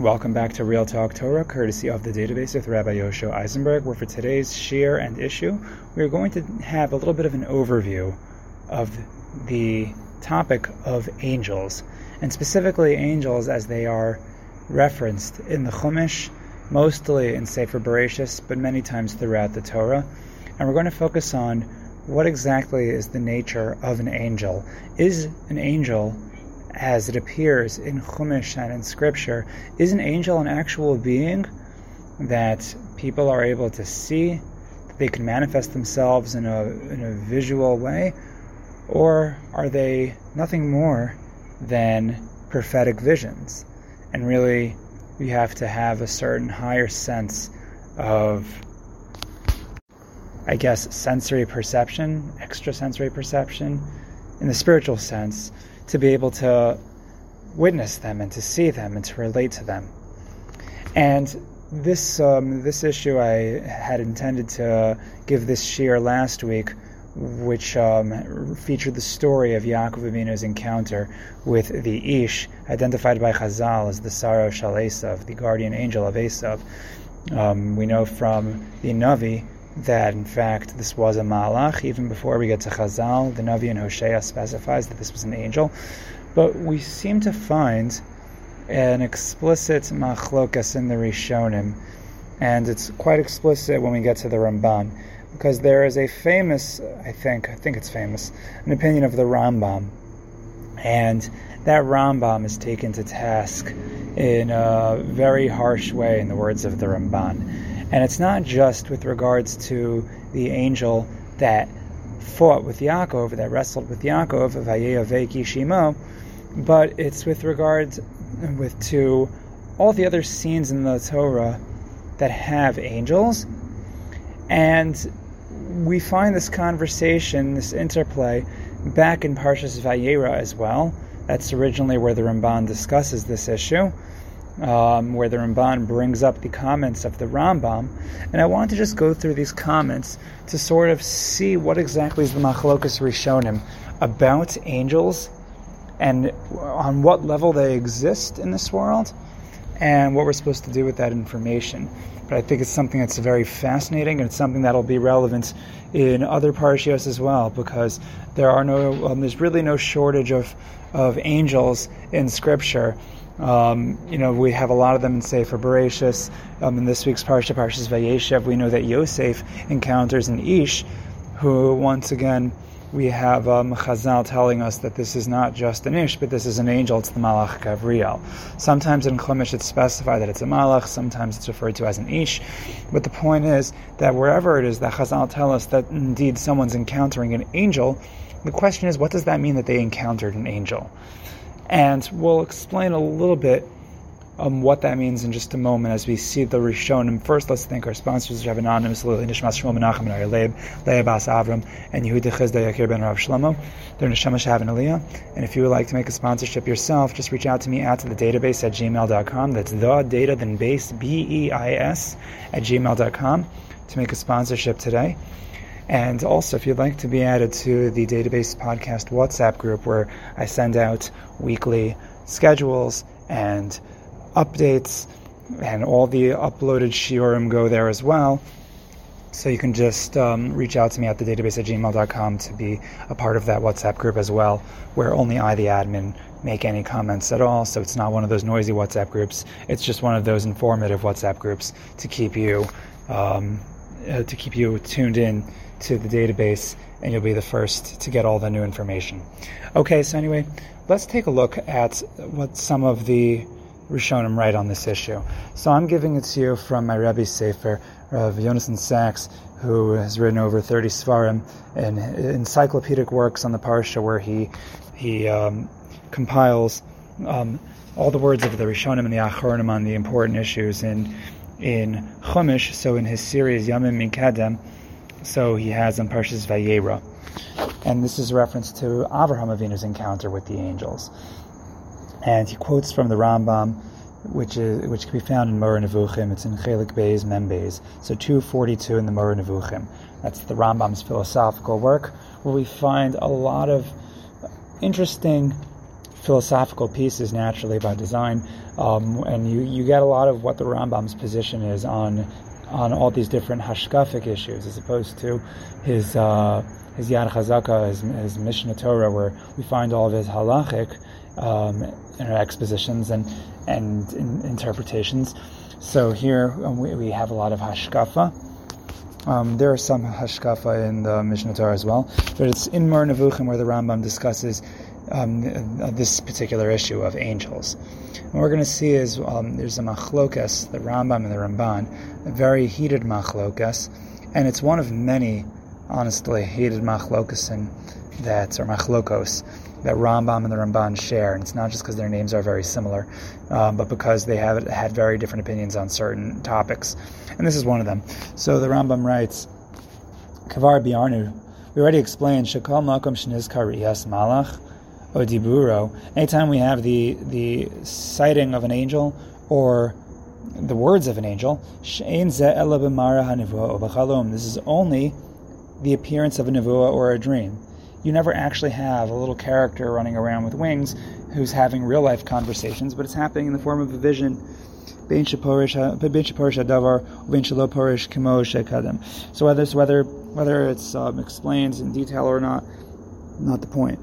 Welcome back to Real Talk Torah, courtesy of the database with Rabbi Yosho Eisenberg, where for today's shiur and issue, we are going to have a little bit of an overview of the topic of angels, and specifically angels as they are referenced in the Chumash, mostly in Sefer Bereshis, but many times throughout the Torah. And we're going to focus on what exactly is the nature of an angel. Is an angel as it appears in Chumash and in Scripture, is an angel an actual being that people are able to see, that they can manifest themselves in a, in a visual way, or are they nothing more than prophetic visions? And really, we have to have a certain higher sense of, I guess, sensory perception, extrasensory perception, in the spiritual sense to be able to witness them and to see them and to relate to them. And this um, this issue I had intended to give this shiur last week, which um, featured the story of Yaakov Avinu's encounter with the Ish, identified by Chazal as the Sar Shel Esav, the guardian angel of Esav. Um, we know from the Navi that in fact this was a malach. Even before we get to Chazal, the Navi in Hosea specifies that this was an angel. But we seem to find an explicit machlokas in the Rishonim, and it's quite explicit when we get to the Ramban, because there is a famous, I think, I think it's famous, an opinion of the Rambam, and that Rambam is taken to task in a very harsh way, in the words of the Ramban. And it's not just with regards to the angel that fought with Yaakov, that wrestled with Yaakov, Vayeyaveki Shimo, but it's with regards with to all the other scenes in the Torah that have angels. And we find this conversation, this interplay, back in Parshas Vayera as well. That's originally where the Ramban discusses this issue um, where the Ramban brings up the comments of the Rambam, and I want to just go through these comments to sort of see what exactly is the Machlokas Rishonim about angels and on what level they exist in this world and what we're supposed to do with that information. But I think it's something that's very fascinating and it's something that'll be relevant in other parshios as well because there are no, um, there's really no shortage of, of angels in Scripture um, you know, we have a lot of them in Sefer Bereshis. Um, in this week's Parsha, Parshas Vayeshev, we know that Yosef encounters an Ish, who once again we have um, Chazal telling us that this is not just an Ish, but this is an angel. It's the Malach Gavriel. Sometimes in Chumash it's specified that it's a Malach. Sometimes it's referred to as an Ish. But the point is that wherever it is that Chazal tell us that indeed someone's encountering an angel, the question is, what does that mean that they encountered an angel? And we'll explain a little bit um, what that means in just a moment as we see the Rishonim. First, let's thank our sponsors, Rav Anonymous, Lili Nishmas Shmuel Menachem, and Leib, Leah Avram, and Yehuda Chizda Yakir Ben Rav Shlomo. They're Neshama Shav and Aliyah. And if you would like to make a sponsorship yourself, just reach out to me at the database at gmail.com. That's the data then base, B E I S, at gmail.com to make a sponsorship today. And also, if you'd like to be added to the Database Podcast WhatsApp group where I send out weekly schedules and updates, and all the uploaded shiurim go there as well. So you can just um, reach out to me at the database at gmail.com to be a part of that WhatsApp group as well, where only I, the admin, make any comments at all. So it's not one of those noisy WhatsApp groups. It's just one of those informative WhatsApp groups to keep you um, uh, to keep you tuned in to the database and you'll be the first to get all the new information. Okay, so anyway, let's take a look at what some of the Rishonim write on this issue. So I'm giving it to you from my Rebbe Sefer of Yonason Sacks, who has written over 30 Svarim and encyclopedic works on the Parsha where he, he um, compiles um, all the words of the Rishonim and the Achronim on the important issues in in Chumash, so in his series Yamim Mikadem, so he has on Parshas Vayera. And this is a reference to Avraham Avinu's encounter with the angels. And he quotes from the Rambam, which is which can be found in Moreh Nevuchim. It's in Chelek Beis Membeis. So 242 in the Moreh Nevuchim. That's the Rambam's philosophical work, where we find a lot of interesting philosophical pieces naturally by design, um, and you, you get a lot of what the Rambam's position is on on all these different hashkafic issues, as opposed to his uh, his Yad Chazaka, his, his Mishneh Torah, where we find all of his halachic um, expositions and and in, interpretations. So here um, we, we have a lot of hashkafa. Um, there are some hashkafa in the Mishneh Torah as well, but it's in Moreh Nevuchim where the Rambam discusses um, uh, this particular issue of angels. what we're going to see is um, there's a machlokas, the Rambam and the Ramban, a very heated machlokas, and it's one of many, honestly, heated machlokas and that or machlokos that Rambam and the Ramban share, and it's not just because their names are very similar, um, but because they have had very different opinions on certain topics, and this is one of them. So the Rambam writes, "Kavar biarnu." We already explained shekal makom shenizkar riyas malach odiburo. Anytime we have the the sighting of an angel or the words of an angel, this is only the appearance of a nevuah or a dream. You never actually have a little character running around with wings who's having real life conversations, but it's happening in the form of a vision. So whether it's whether whether it's um, in detail or not, not the point.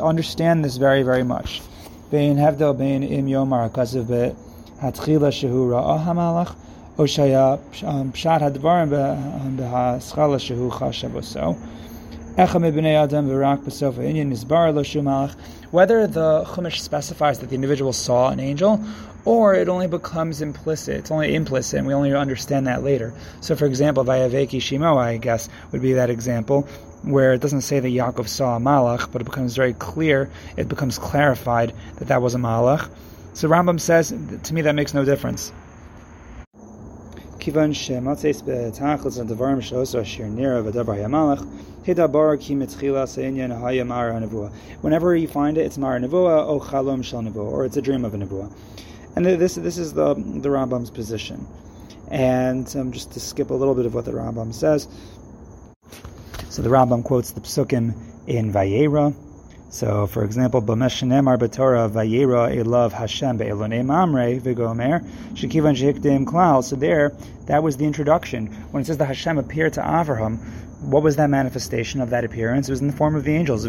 Understand this very, very much. Bein hevdel bein im yomar hakaziv be hatchila shehu ra'ah hamalach o shaya pshat hadvarim behaschala shehu chashav oso. Adam v'rak b'sofa inyan nizbar lo. Whether the Chumash specifies that the individual saw an angel, or it only becomes implicit. It's only implicit, and we only understand that later. So, for example, Vayaveki Shimo, I guess, would be that example, where it doesn't say that Yaakov saw a malach, but it becomes very clear, it becomes clarified that that was a malach. So Rambam says, to me, that makes no difference. Whenever you find it, it's mar nevuah, o chalom shel nevua, or it's a dream of a nevuah. And this this is the the Rambam's position. And um, just to skip a little bit of what the Rambam says, so the Rambam quotes the psukim in Vayera, so, for example, b'meshenemar b'torah vayera elav Hashem be'elonei mamre v'gomer shekivan shehikdim klal. So there, that was the introduction. When it says that Hashem appeared to Avraham, what was that manifestation of that appearance? It was in the form of the angels.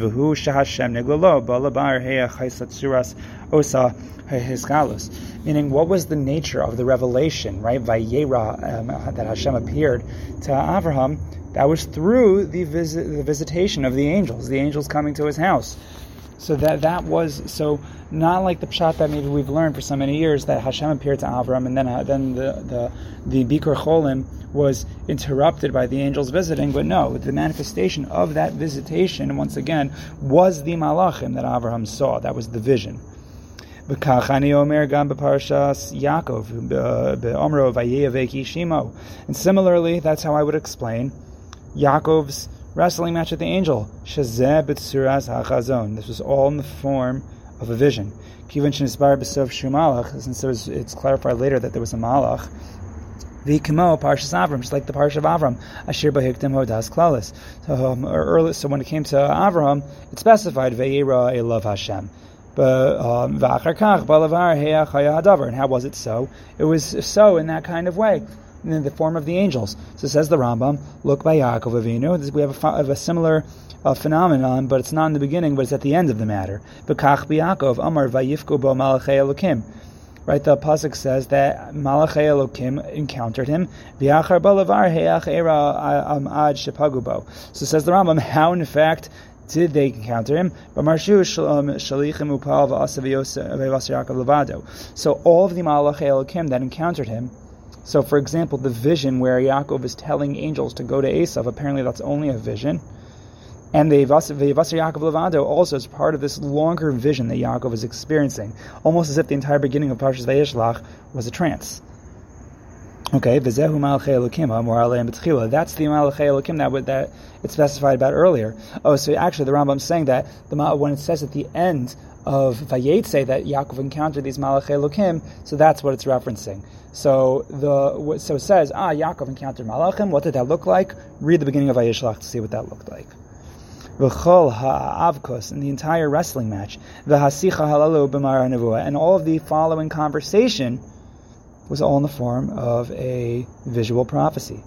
Meaning, what was the nature of the revelation, right? Vayera, um, that Hashem appeared to Avraham that was through the, visit, the visitation of the angels, the angels coming to his house. So that that was so not like the pshat that maybe we've learned for so many years that Hashem appeared to Avram and then uh, then the the the Bikur Cholim was interrupted by the angels visiting, but no, the manifestation of that visitation once again was the Malachim that Avraham saw. That was the vision. And similarly, that's how I would explain Yaakov's wrestling match with the angel. Shazeh b'tsuras hachazon. This was all in the form of a vision. Kivan shenisbar b'sov shumalach, since there was, it's clarified later that there was a malach. The kimo parshas Avram, just like the parsha of Avram, ashir bahiktim hodas klalis. So, um, early, so when it came to Avram, it specified ve'era elav Hashem. But um, and how was it so? It was so in that kind of way in the form of the angels. So says the Rambam, look by Yaakov Avinu. We have a, a similar uh, phenomenon, but it's not in the beginning, but it's at the end of the matter. Bekach Yaakov Amar Vayifko Bo Malachei Elokim. Right, the pasuk says that Malachei Elokim encountered him. V'achar balavar era ad shepagubo. So says the Rambam, how in fact did they encounter him? Um, so all of the Malachei Elokim that encountered him so, for example, the vision where Yaakov is telling angels to go to Esav, apparently that's only a vision. And the Yivasar Yaakov Levado also is part of this longer vision that Yaakov is experiencing, almost as if the entire beginning of Parshas Vayishlach was a trance. Okay, ha'mor That's the malachei elokim that that it specified about earlier. Oh, so actually the Rambam's saying that the when it says at the end of Vayetze that Yaakov encountered these malachei elokim, so that's what it's referencing. So the so it says ah Yaakov encountered malachim. What did that look like? Read the beginning of Vayishlach to see what that looked like. v'chol ha'avkos, in the entire wrestling match, v'hasicha halalu b'mara and all of the following conversation was all in the form of a visual prophecy.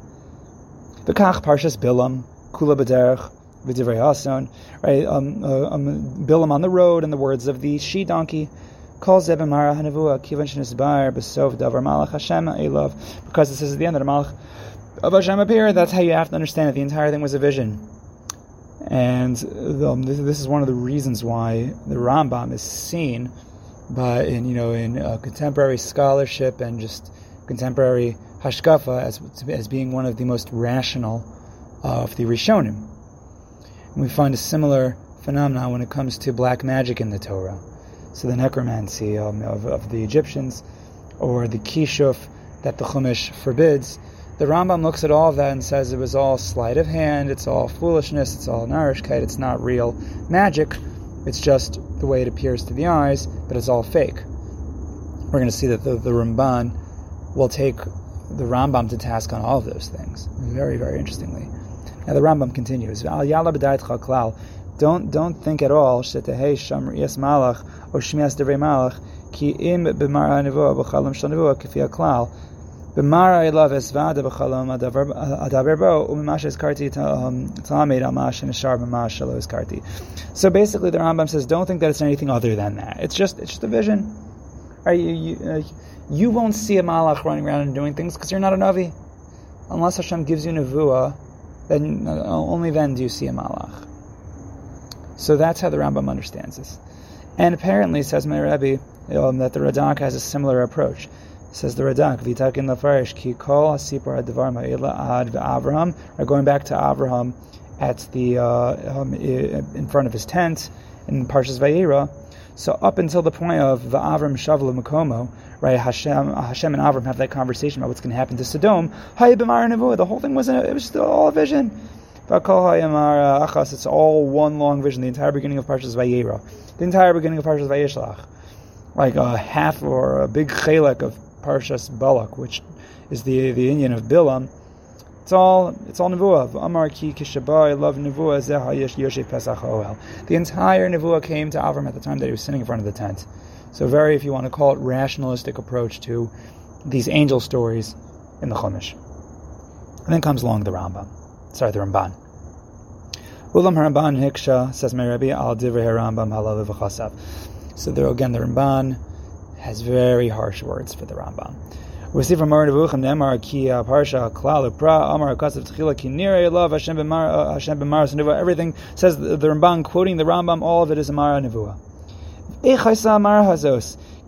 V'kach parshas bilam, kula b'derech, v'divrei hason, right, um, uh, um, bilam on the road, and the words of the she donkey. Because this is the end of the malach of Hashem appeared. That's how you have to understand it. The entire thing was a vision. And um, this, this, is one of the reasons why the Rambam is seen by in you know in uh, contemporary scholarship and just contemporary hashkafa as as being one of the most rational of the Rishonim. And we find a similar phenomenon when it comes to black magic in the Torah so the necromancy um, of, of, the Egyptians, or the kishuf that the Chumash forbids, the Rambam looks at all of that and says it was all sleight of hand, it's all foolishness, it's all narishkeit, it's not real magic, it's just the way it appears to the eyes, but it's all fake. We're going to see that the, the Ramban will take the Rambam to task on all of those things, very, very interestingly. Now the Rambam continues, don't don't think at all malach or malach ki im amash and. So basically, the Rambam says, don't think that it's anything other than that. It's just it's just a vision. You you, uh, you won't see a malach running around and doing things because you're not a navi. Unless Hashem gives you nevuah, then uh, only then do you see a malach. So that's how the Rambam understands this. And apparently, says my Rebbe, um, that the Radak has a similar approach. Says the Radak, Vitakin Lafarish, Ki Kol Asipar Advar Ma'ila Ad Avraham, or going back to Avraham at the uh, um, in front of his tent in Parshas Vayera. So up until the point of the Avram Shavla Makomo, right? Hashem, Hashem and Avram have that conversation about what's going to happen to Sodom. The whole thing wasn't. It was still all a vision. Uh, it's all one long vision. The entire beginning of Parshas Vayera, the entire beginning of Parshas Vayishlach, like a half or a big chelek of Parshas Balak, which is the the inyan of Bilam. It's all it's all nevuah. Amar ki kishabai love nevuah zehayesh yoshe pesach oel. The entire nevuah came to Avram at the time that he was sitting in front of the tent. So very, if you want to call it, rationalistic approach to these angel stories in the Chumash. And then comes along the Rambam sorry, the Ramban. Ulam Ramban Hiksha says my Rebbe al divrei Rambam halal. So there again, the Ramban has very harsh words for the Rambam. We see from Nevuchim Nemar Ki Parsha Klal Upra Amar Kasav Tchila Ki Nirei Love Hashem B'Mar uh, Hashem B'Mar Nevuah. Everything says the, Ramban quoting the Rambam. All of it is Amara Nevuah. Echaysa Amara Hazos.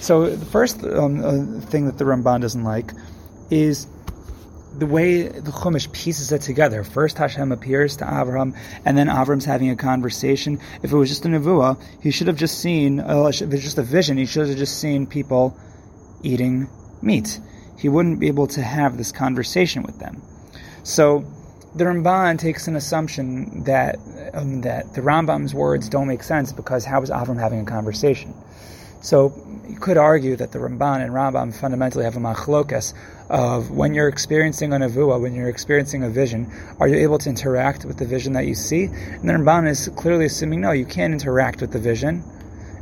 So the first um, uh, thing that the Ramban doesn't like is the way the Chumash pieces it together. First Hashem appears to Avraham, and then Avram's having a conversation. If it was just a nevuah, he should have just seen, uh, if it was just a vision, he should have just seen people eating meat. He wouldn't be able to have this conversation with them. So the Ramban takes an assumption that um, that the Rambam's words don't make sense because how is Avram having a conversation? So you could argue that the Ramban and Rambam fundamentally have a machlokas of when you're experiencing a nevuah, when you're experiencing a vision, are you able to interact with the vision that you see? And the Ramban is clearly assuming no, you can't interact with the vision,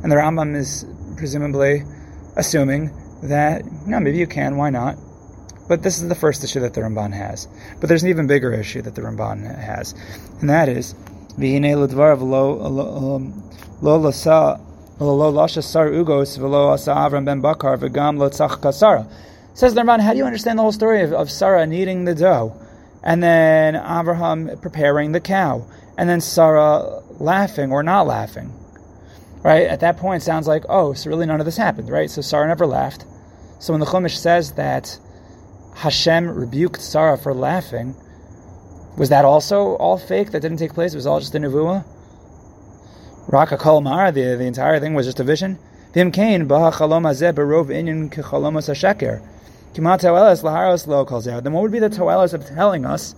and the Rambam is presumably assuming that no, maybe you can, why not? But this is the first issue that the Ramban has. But there's an even bigger issue that the Ramban has, and that is lo Says the Ramban, how do you understand the whole story of, of Sarah kneading the dough, and then Abraham preparing the cow, and then Sarah laughing or not laughing? Right? At that point, sounds like, oh, so really none of this happened, right? So Sarah never laughed. So when the Chumash says that Hashem rebuked Sarah for laughing, was that also all fake? That didn't take place? It was all just a nevuah? Raka Kolmar, the, the entire thing was just a vision. Vim Inyan Laharos Lo. Then what would be the Toelas of telling us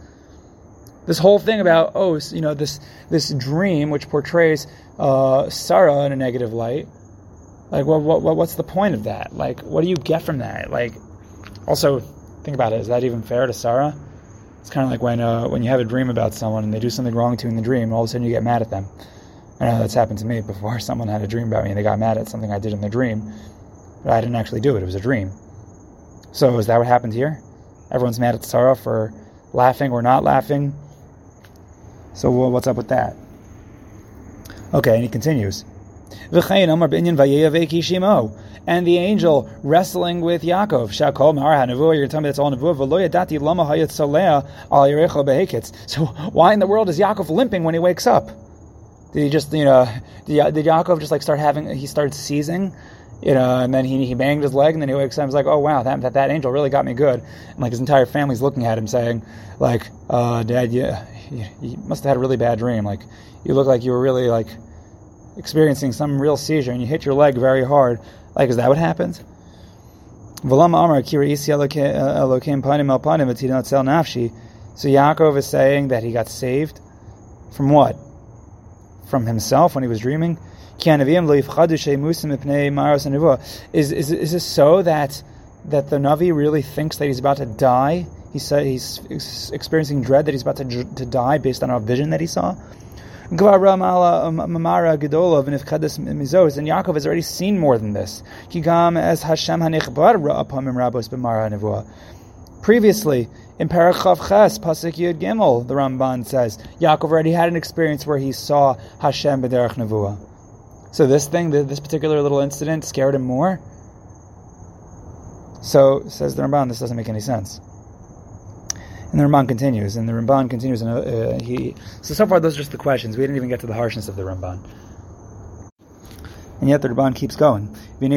this whole thing about, oh, you know, this this dream which portrays uh, Sarah in a negative light? Like, what, what, what's the point of that? Like, what do you get from that? Like, also, think about it. Is that even fair to Sarah? It's kind of like when uh, when you have a dream about someone and they do something wrong to you in the dream, all of a sudden you get mad at them. I know that's happened to me before. Someone had a dream about me and they got mad at something I did in the dream, but I didn't actually do it. It was a dream. So is that what happened here? Everyone's mad at Sarah for laughing or not laughing. So what's up with that? Okay, and he continues. And the angel wrestling with Yaakov. So why in the world is Yaakov limping when he wakes up? Did he just, you know, did, did Yaakov just like start having, he started seizing? you know, and then he, he banged his leg, and then he wakes up and he's like, oh, wow, that, that, that angel really got me good. And like his entire family's looking at him saying, like, uh, Dad, you, you, you must have had a really bad dream. Like, you look like you were really, like, experiencing some real seizure, and you hit your leg very hard. Like, is that what happens? So Yaakov is saying that he got saved from what? From himself when he was dreaming? Is, is, is this so that that the Navi really thinks that he's about to die? He said he's experiencing dread that he's about to, to die based on a vision that he saw. Um, and Yaakov has already seen more than this. Previously, in Parachav Ches, Pasuk Yud Gimel, the Ramban says, Yaakov already had an experience where he saw Hashem b'derech nevuah. So this thing, this particular little incident, scared him more. So says the Ramban, this doesn't make any sense. And the Ramban continues, and the Ramban continues, and uh, he. So so far, those are just the questions. We didn't even get to the harshness of the Ramban. And yet the Ramban keeps going. How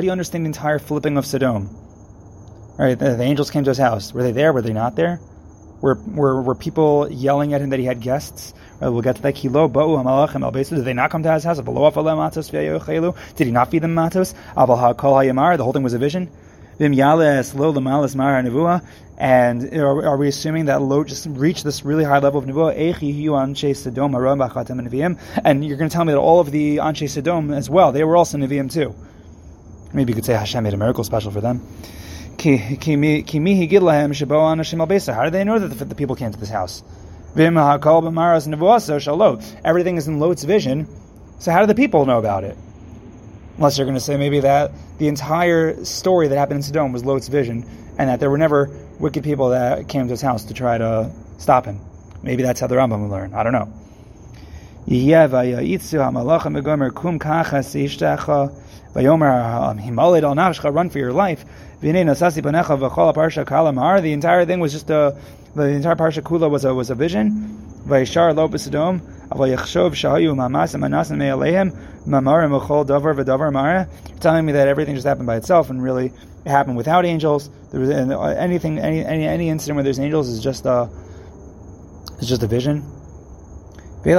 do you understand the entire flipping of Sodom? Right, the, the angels came to his house. Were they there? Were they not there? Were, were, were people yelling at him that he had guests? Uh, we'll get to that. Kilo al Did they not come to his house? Did he not feed them matzos? The whole thing was a vision. And are, are we assuming that Lot just reached this really high level of nevuah? And you're going to tell me that all of the Anshe Sodom as well, they were also Nevi'im too. Maybe you could say Hashem made a miracle special for them. How do they know that the, the people came to this house? Everything is in Lot's vision. So how do the people know about it? Unless you're going to say maybe that the entire story that happened in Sodom was Lot's vision, and that there were never wicked people that came to his house to try to stop him. Maybe that's how the Rambam will learn. I don't know. Run for your life. The entire thing was just a, the entire parsha kula was a was a vision. V'davar mara. Telling me that everything just happened by itself, and really it happened without angels. There was anything, any any any incident where there's angels is just a is just a vision. Now,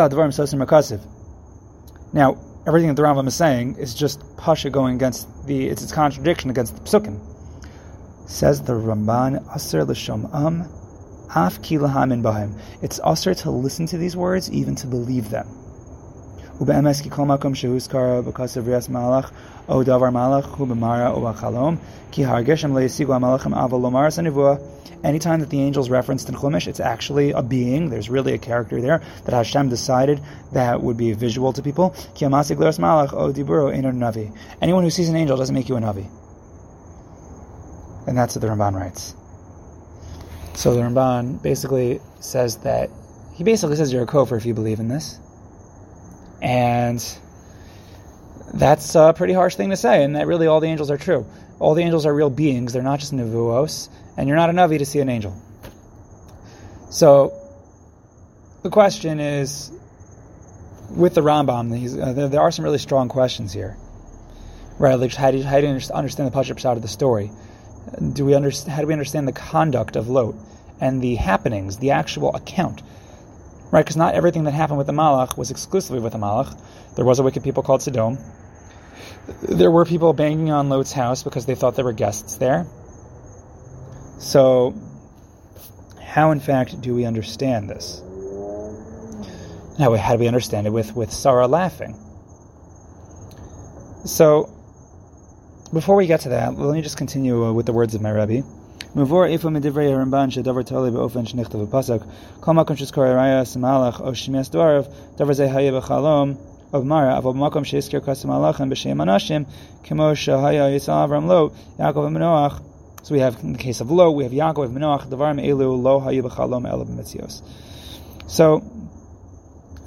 everything that the Rambam is saying is just pasha going against the it's its contradiction against the psukim. Says the Ramban, Aser l'shom am Af kilahamin bahim. It's asur to listen to these words, even to believe them. Malach o davar malach hu b'mara o b'chalom ki lomar. Anytime that the angels referenced in Chumash, it's actually a being. There's really a character there that Hashem decided that would be visual to people. Ki le'ras malach o diburo navi. Anyone who sees an angel doesn't make you a navi. And that's what the Ramban writes. So the Ramban basically says that he basically says you're a kofar if you believe in this, and that's a pretty harsh thing to say. And that really all the angels are true. All the angels are real beings; they're not just nevuos, and you're not a navi to see an angel. So the question is, with the Rambam, uh, there, there, are some really strong questions here. Right, like how do you, how do you understand the Pashup side of the story? do we understand? How do we understand the conduct of Lot and the happenings, the actual account? right? Because not everything that happened with the Malach was exclusively with the Malach. There was a wicked people called Sodom there were people banging on Lot's house because they thought there were guests there. So, how in fact do we understand this? Now, how do we understand it with, with Sarah laughing? So, before we get to that, let me just continue uh, with the words of my Rebbe of Mara. Aval makom sheisker kasim alachem b'shem anashim kemo shahaya yisal Avram lo Yaakov Manoach. So we have in the case of lo, we have Yaakov, we have Manoach, Devarim elu lo hayu b'chalom elu b'metzios. So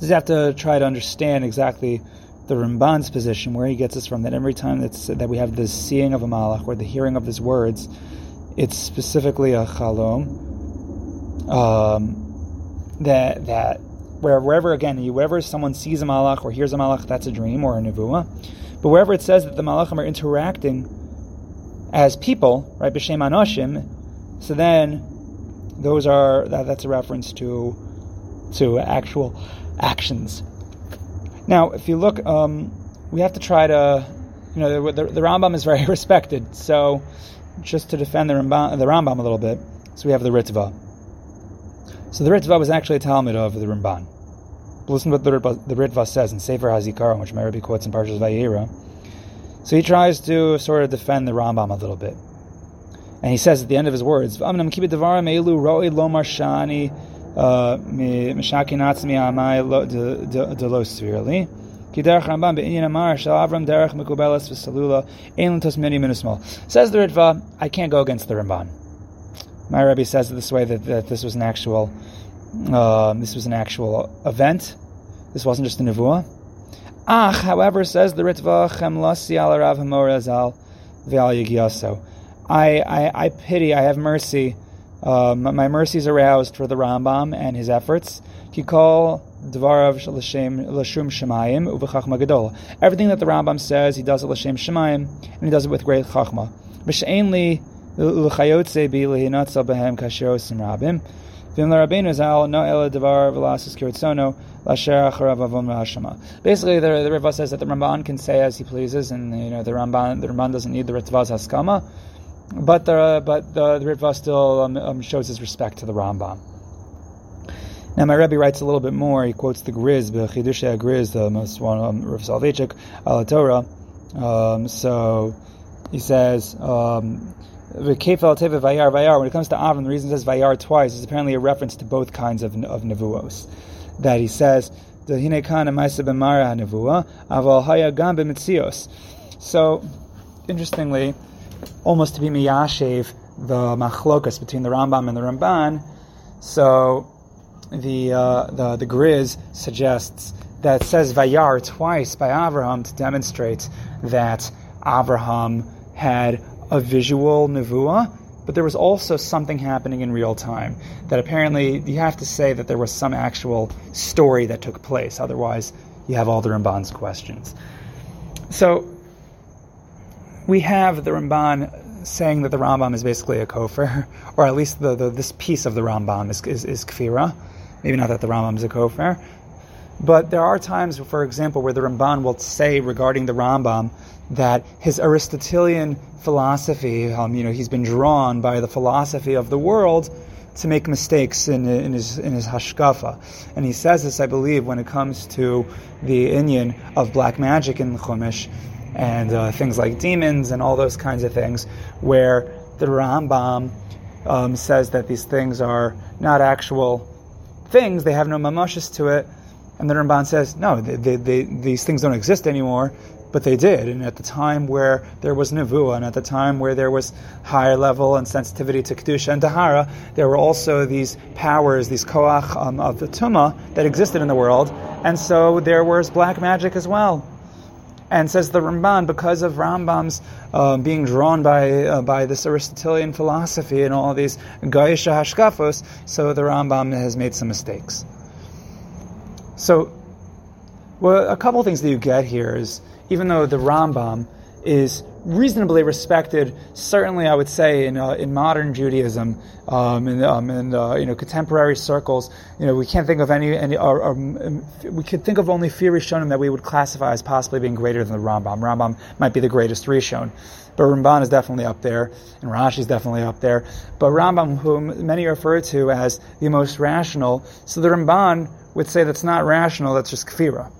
you have to try to understand exactly the Ramban's position, where he gets us from. That every time that's, that we have this seeing of a malach or the hearing of his words, it's specifically a chalom. Um, that that where wherever again, wherever someone sees a malach or hears a malach, that's a dream or a nevuah. But wherever it says that the malachim are interacting as people, right, b'shem anoshim, so then those are that, that's a reference to to actual actions. Now, if you look, um, we have to try to, you know, the, the, the Rambam is very respected, so just to defend the Rambam, the Rambam a little bit, so we have the Ritva. So the Ritva was actually a talmid of the Ramban. Listen to what the Ritva, the Ritva says in Sefer HaZikaron, which Mary quotes in Parshas Vayera. So he tries to sort of defend the Rambam a little bit. And he says at the end of his words, "Amnam kibbet devarim elu roi lo marshani uh, mishaki natzmi amai de lo severely." Says the Ritva, I can't go against the Ramban. My Rebbe says it this way that, that this was an actual uh, this was an actual event. This wasn't just a nevuah. Ach, however, says the Ritva, Chemlasi al Rav Hamorazal Yigyaso. I, I, I pity, I have mercy. Uh, my mercy is aroused for the Rambam and his efforts. Kikol Dvarav l'shem l'shum shemayim uvechachma gadol. Everything that the Rambam says, he does it l'shem shemayim, and he does it with great chachma. V'she'en Basically, the, the Ritva says that the Ramban can say as he pleases, and you know the Ramban the Ramban doesn't need the Ritvaz haskama, but the but the, the Ritva still um, um, shows his respect to the Ramban. Now, my Rebbe writes a little bit more. He quotes the Griz, the Chidushei Griz, the most one, um, Rav Soloveitchik, Ala Torah. Um, so he says, um, when it comes to Avram, the reason it says Vayar twice is apparently a reference to both kinds of, of Nevuos. That he says. So, interestingly, almost to be miyashev the machlokas between the Rambam and the Ramban. So the uh, the the Griz suggests that says Vayar twice by Abraham to demonstrate that Abraham had a visual nevuah, but there was also something happening in real time. That apparently you have to say that there was some actual story that took place. Otherwise, you have all the Ramban's questions. So we have the Ramban saying that the Rambam is basically a kofir, or at least the, the, this piece of the Rambam is, is, is kfira. Maybe not that the Rambam is a kofar. But there are times, for example, where the Ramban will say regarding the Rambam that his Aristotelian philosophy, um, you know, he's been drawn by the philosophy of the world to make mistakes in, in his in his hashkafa, and he says this, I believe, when it comes to the inyan of black magic in the Chumash and uh, things like demons and all those kinds of things, where the Rambam um, says that these things are not actual things, they have no mamashis to it. And the Ramban says, no, they, they, they, these things don't exist anymore, but they did. And at the time where there was nevuah, and at the time where there was higher level and sensitivity to kedusha and tahara, there were also these powers, these koach um, of the tuma that existed in the world, and so there was black magic as well. And says the Ramban, because of Rambam's uh, being drawn by uh, by this Aristotelian philosophy and all these Gaisha Hashkafos, so the Rambam has made some mistakes. So, well, a couple things that you get here is even though the Rambam is reasonably respected. Certainly, I would say in uh, in modern Judaism, um, in, um, in uh, you know contemporary circles, you know we can't think of any any. Or, or, um, we could think of only few Rishonim that we would classify as possibly being greater than the Rambam. Rambam might be the greatest Rishon. But Ramban is definitely up there, and Rashi is definitely up there. But Rambam, whom many refer to as the most rational, so the Ramban would say that's not rational, that's just kfira.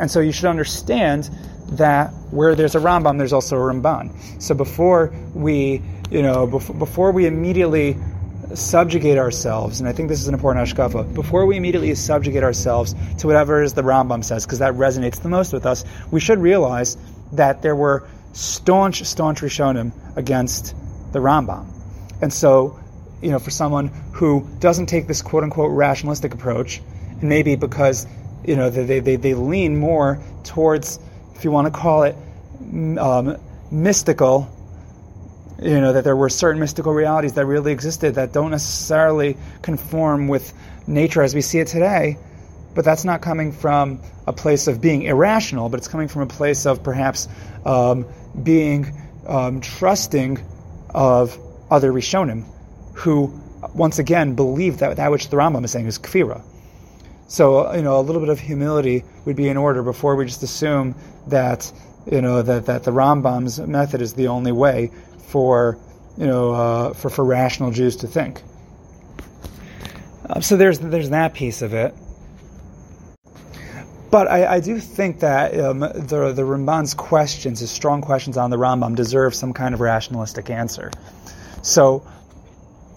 And so you should understand that where there's a Rambam, there's also a Ramban. So before we, you know, before, before we immediately subjugate ourselves, and I think this is an important hashkafa, before we immediately subjugate ourselves to whatever is the Rambam says, because that resonates the most with us, we should realize that there were staunch, staunch Rishonim against the Rambam. And so, you know, for someone who doesn't take this quote unquote rationalistic approach, maybe because, you know, they, they, they lean more towards if you want to call it um, mystical, you know, that there were certain mystical realities that really existed that don't necessarily conform with nature as we see it today. But that's not coming from a place of being irrational, but it's coming from a place of perhaps um, being um, trusting of other Rishonim who, once again, believe that that which the Rambam is saying is kfira. So, you know, a little bit of humility would be in order before we just assume that you know that, that the Rambam's method is the only way for you know uh, for for rational Jews to think. Uh, so there's there's that piece of it. But I, I do think that um, the the Ramban's questions, his strong questions on the Rambam, deserve some kind of rationalistic answer. So,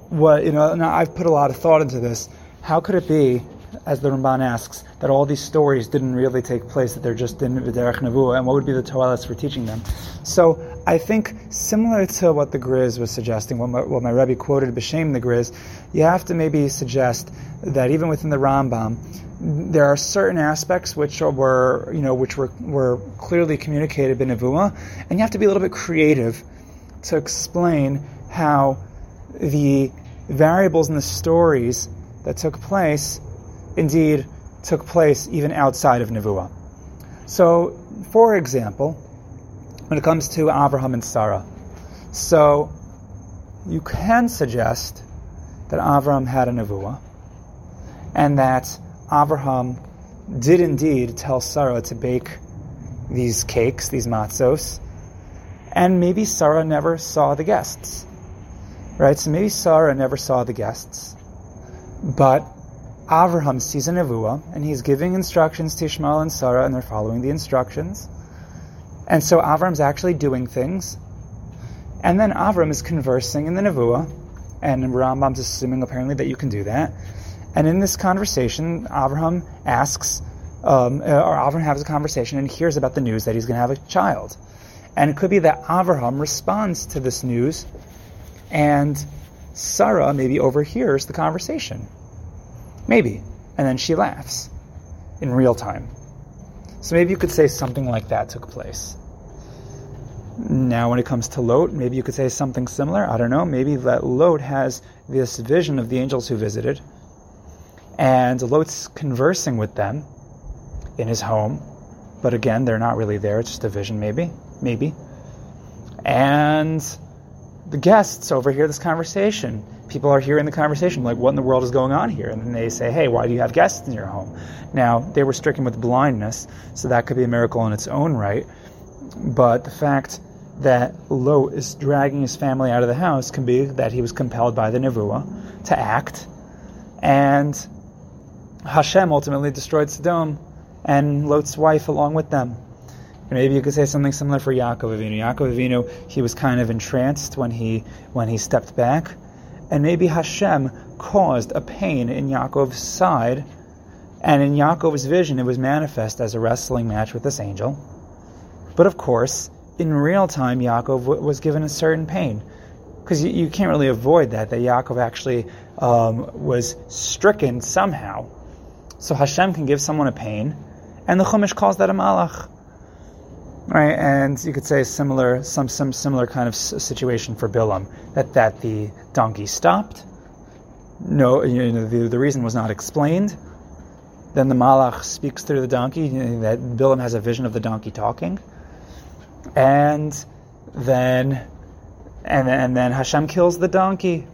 what you know, now I've put a lot of thought into this. How could it be as the Ramban asks, that all these stories didn't really take place, that they're just in V'derech Nevuah, and what would be the toelas for teaching them? So I think similar to what the Griz was suggesting, what my, what my Rebbe quoted B'Shem the Griz, you have to maybe suggest that even within the Rambam, there are certain aspects which were, you know, which were, were clearly communicated in Nevuah, and you have to be a little bit creative to explain how the variables in the stories that took place indeed took place even outside of Nevuah. So, for example, when it comes to Abraham and Sarah, so you can suggest that Abraham had a Nevuah, and that Abraham did indeed tell Sarah to bake these cakes, these matzos, and maybe Sarah never saw the guests. Right? So maybe Sarah never saw the guests, but Avraham sees a nevuah, and he's giving instructions to Ishmael and Sarah, and they're following the instructions. And so Avram's actually doing things. And then Avram is conversing in the nevuah, and Rambam's assuming apparently that you can do that. And in this conversation, Avraham asks, um, uh, or Avram has a conversation and hears about the news that he's going to have a child. And it could be that Avraham responds to this news, and Sarah maybe overhears the conversation. Maybe. And then she laughs in real time. So maybe you could say something like that took place. Now, when it comes to Lot, maybe you could say something similar. I don't know. Maybe that Lot has this vision of the angels who visited, and Lot's conversing with them in his home. But again, they're not really there. It's just a vision, maybe. Maybe. And the guests overhear this conversation people are hearing the conversation, like, what in the world is going on here? And then they say, hey, why do you have guests in your home? Now, they were stricken with blindness, so that could be a miracle in its own right. But the fact that Lot is dragging his family out of the house can be that he was compelled by the Nevuah to act. And Hashem ultimately destroyed Sodom and Lot's wife along with them. Maybe you could say something similar for Yaakov Avinu. Yaakov Avinu, he was kind of entranced when he when he stepped back and maybe Hashem caused a pain in Yaakov's side, and in Yaakov's vision it was manifest as a wrestling match with this angel. But of course, in real time, Yaakov w- was given a certain pain. Because you, you, can't really avoid that, that Yaakov actually um, was stricken somehow. So Hashem can give someone a pain, and the Chumash calls that a malach right? And you could say similar, some some similar kind of situation for Bilam that that the donkey stopped. No, you know, the, the reason was not explained. Then the Malach speaks through the donkey. You know, that Bilam has a vision of the donkey talking, and then and and then Hashem kills the donkey.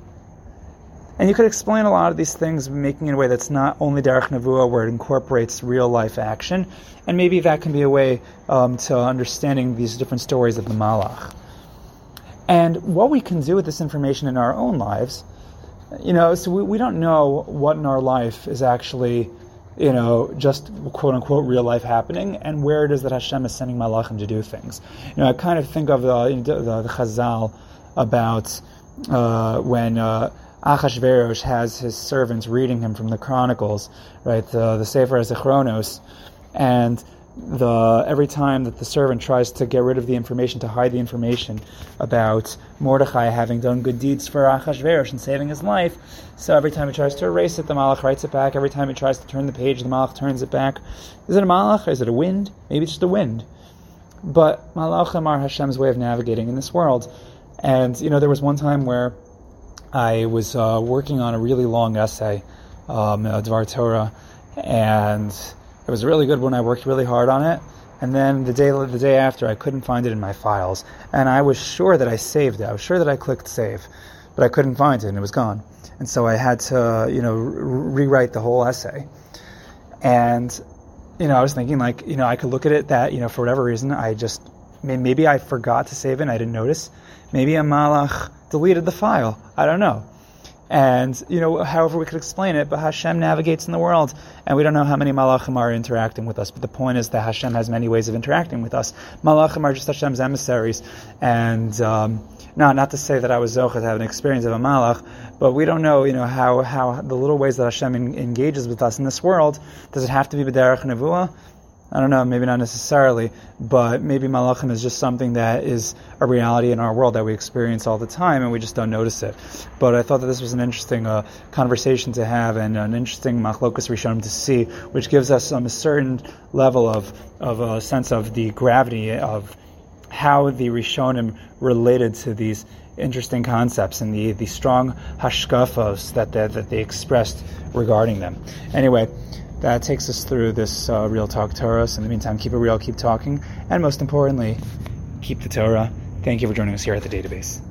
And you could explain a lot of these things, making it a way that's not only Derech Nevuah, where it incorporates real life action, and maybe that can be a way um, to understanding these different stories of the Malach. And what we can do with this information in our own lives, you know, so we, we don't know what in our life is actually, you know, just quote unquote real life happening, and where it is that Hashem is sending Malachim to do things. You know, I kind of think of the, the, the Chazal about uh, when. Uh, Achashverosh has his servants reading him from the Chronicles, right? The, the Sefer Zichronos, and the every time that the servant tries to get rid of the information, to hide the information about Mordechai having done good deeds for Achashverosh and saving his life, so every time he tries to erase it, the Malach writes it back. Every time he tries to turn the page, the Malach turns it back. Is it a Malach? Is it a wind? Maybe it's just a wind. But Malachim are Hashem's way of navigating in this world. And, you know, there was one time where I was uh, working on a really long essay, um, Dvar Torah, and it was really good when I worked really hard on it. And then the day the day after, I couldn't find it in my files, and I was sure that I saved it. I was sure that I clicked save, but I couldn't find it, and it was gone. And so I had to, you know, re- rewrite the whole essay. And you know, I was thinking like, you know, I could look at it that, you know, for whatever reason, I just maybe I forgot to save it and I didn't notice. Maybe a malach deleted the file. I don't know. And, you know, however we could explain it, but Hashem navigates in the world, and we don't know how many malachim are interacting with us. But the point is that Hashem has many ways of interacting with us. Malachim are just Hashem's emissaries, and um, not not to say that I was zochah to have an experience of a malach, but we don't know, you know, how how the little ways that Hashem en- engages with us in this world. Does it have to be b'derech nevuah? I don't know, maybe not necessarily, but maybe malachim is just something that is a reality in our world that we experience all the time and we just don't notice it. But I thought that this was an interesting uh, conversation to have and an interesting machlokas rishonim to see, which gives us um, a certain level of, of a sense of the gravity of how the rishonim related to these interesting concepts and the, the strong hashkafos that that they expressed regarding them. Anyway, that takes us through this uh, Real Talk Torah. So in the meantime, keep it real, keep talking, and most importantly, keep the Torah. Thank you for joining us here at the database.